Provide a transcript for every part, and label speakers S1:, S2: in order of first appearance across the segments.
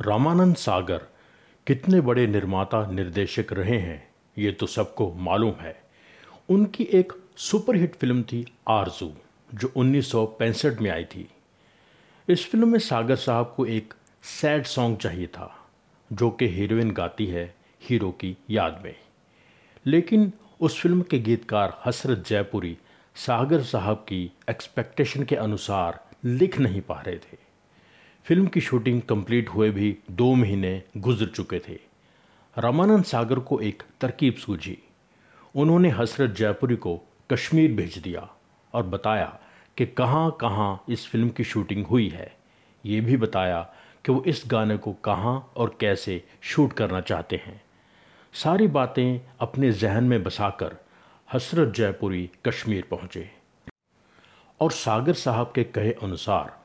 S1: रामानंद सागर, कितने बड़े निर्माता निर्देशक रहे हैं, ये तो सबको मालूम है। उनकी एक सुपरहिट फ़िल्म थी आरज़ू, जो उन्नीस सौ पैंसठ में आई थी। इस फ़िल्म में सागर साहब को एक सैड सॉन्ग चाहिए था, जो कि हीरोइन गाती है हीरो की याद में। लेकिन उस फ़िल्म के गीतकार हसरत जयपुरी सागर साहब की एक्सपेक्टेशन के अनुसार लिख नहीं पा रहे थे। फ़िल्म की शूटिंग कंप्लीट हुए भी दो महीने गुजर चुके थे। रामानंद सागर को एक तरकीब सूझी। उन्होंने हसरत जयपुरी को कश्मीर भेज दिया और बताया कि कहाँ कहाँ इस फ़िल्म की शूटिंग हुई है। ये भी बताया कि वो इस गाने को कहाँ और कैसे शूट करना चाहते हैं। सारी बातें अपने जहन में बसाकर हसरत जयपुरी कश्मीर पहुँचे। और सागर साहब के कहे अनुसार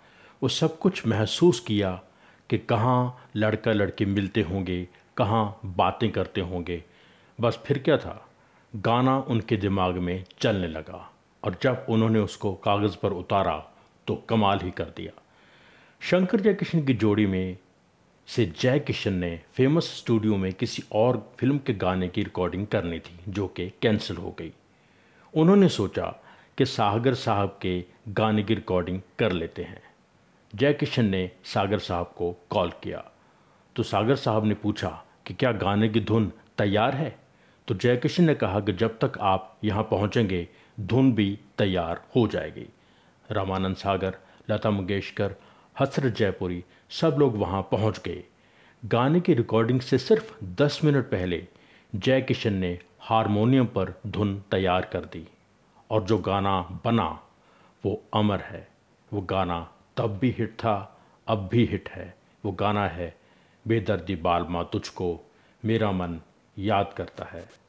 S1: वो सब कुछ महसूस किया कि कहाँ लड़का लड़की मिलते होंगे, कहाँ बातें करते होंगे। बस फिर क्या था? गाना उनके दिमाग में चलने लगा और जब उन्होंने उसको कागज़ पर उतारा तो कमाल ही कर दिया। शंकर जय किशन की जोड़ी में से जय किशन ने फ़ेमस स्टूडियो में किसी और फ़िल्म के गाने की रिकॉर्डिंग करनी थी, जो कि कैंसिल हो गई। उन्होंने सोचा कि सागर साहब के गाने की रिकॉर्डिंग कर लेते हैं। जय किशन ने सागर साहब को कॉल किया। तो सागर साहब ने पूछा कि क्या गाने की धुन तैयार है? तो जय किशन ने कहा कि जब तक आप यहाँ पहुँचेंगे, धुन भी तैयार हो जाएगी। रामानंद सागर, लता मंगेशकर, हसरत जयपुरी सब लोग वहाँ पहुँच गए। गाने की रिकॉर्डिंग से सिर्फ़ दस मिनट पहले जय किशन ने हारमोनियम पर धुन तैयार कर दी। और जो गाना बना, वो अमर है। वो गाना तब भी हिट था, अब भी हिट है। वो गाना है, बेदर्दी बाल माँ तुझको, मेरा मन याद करता है।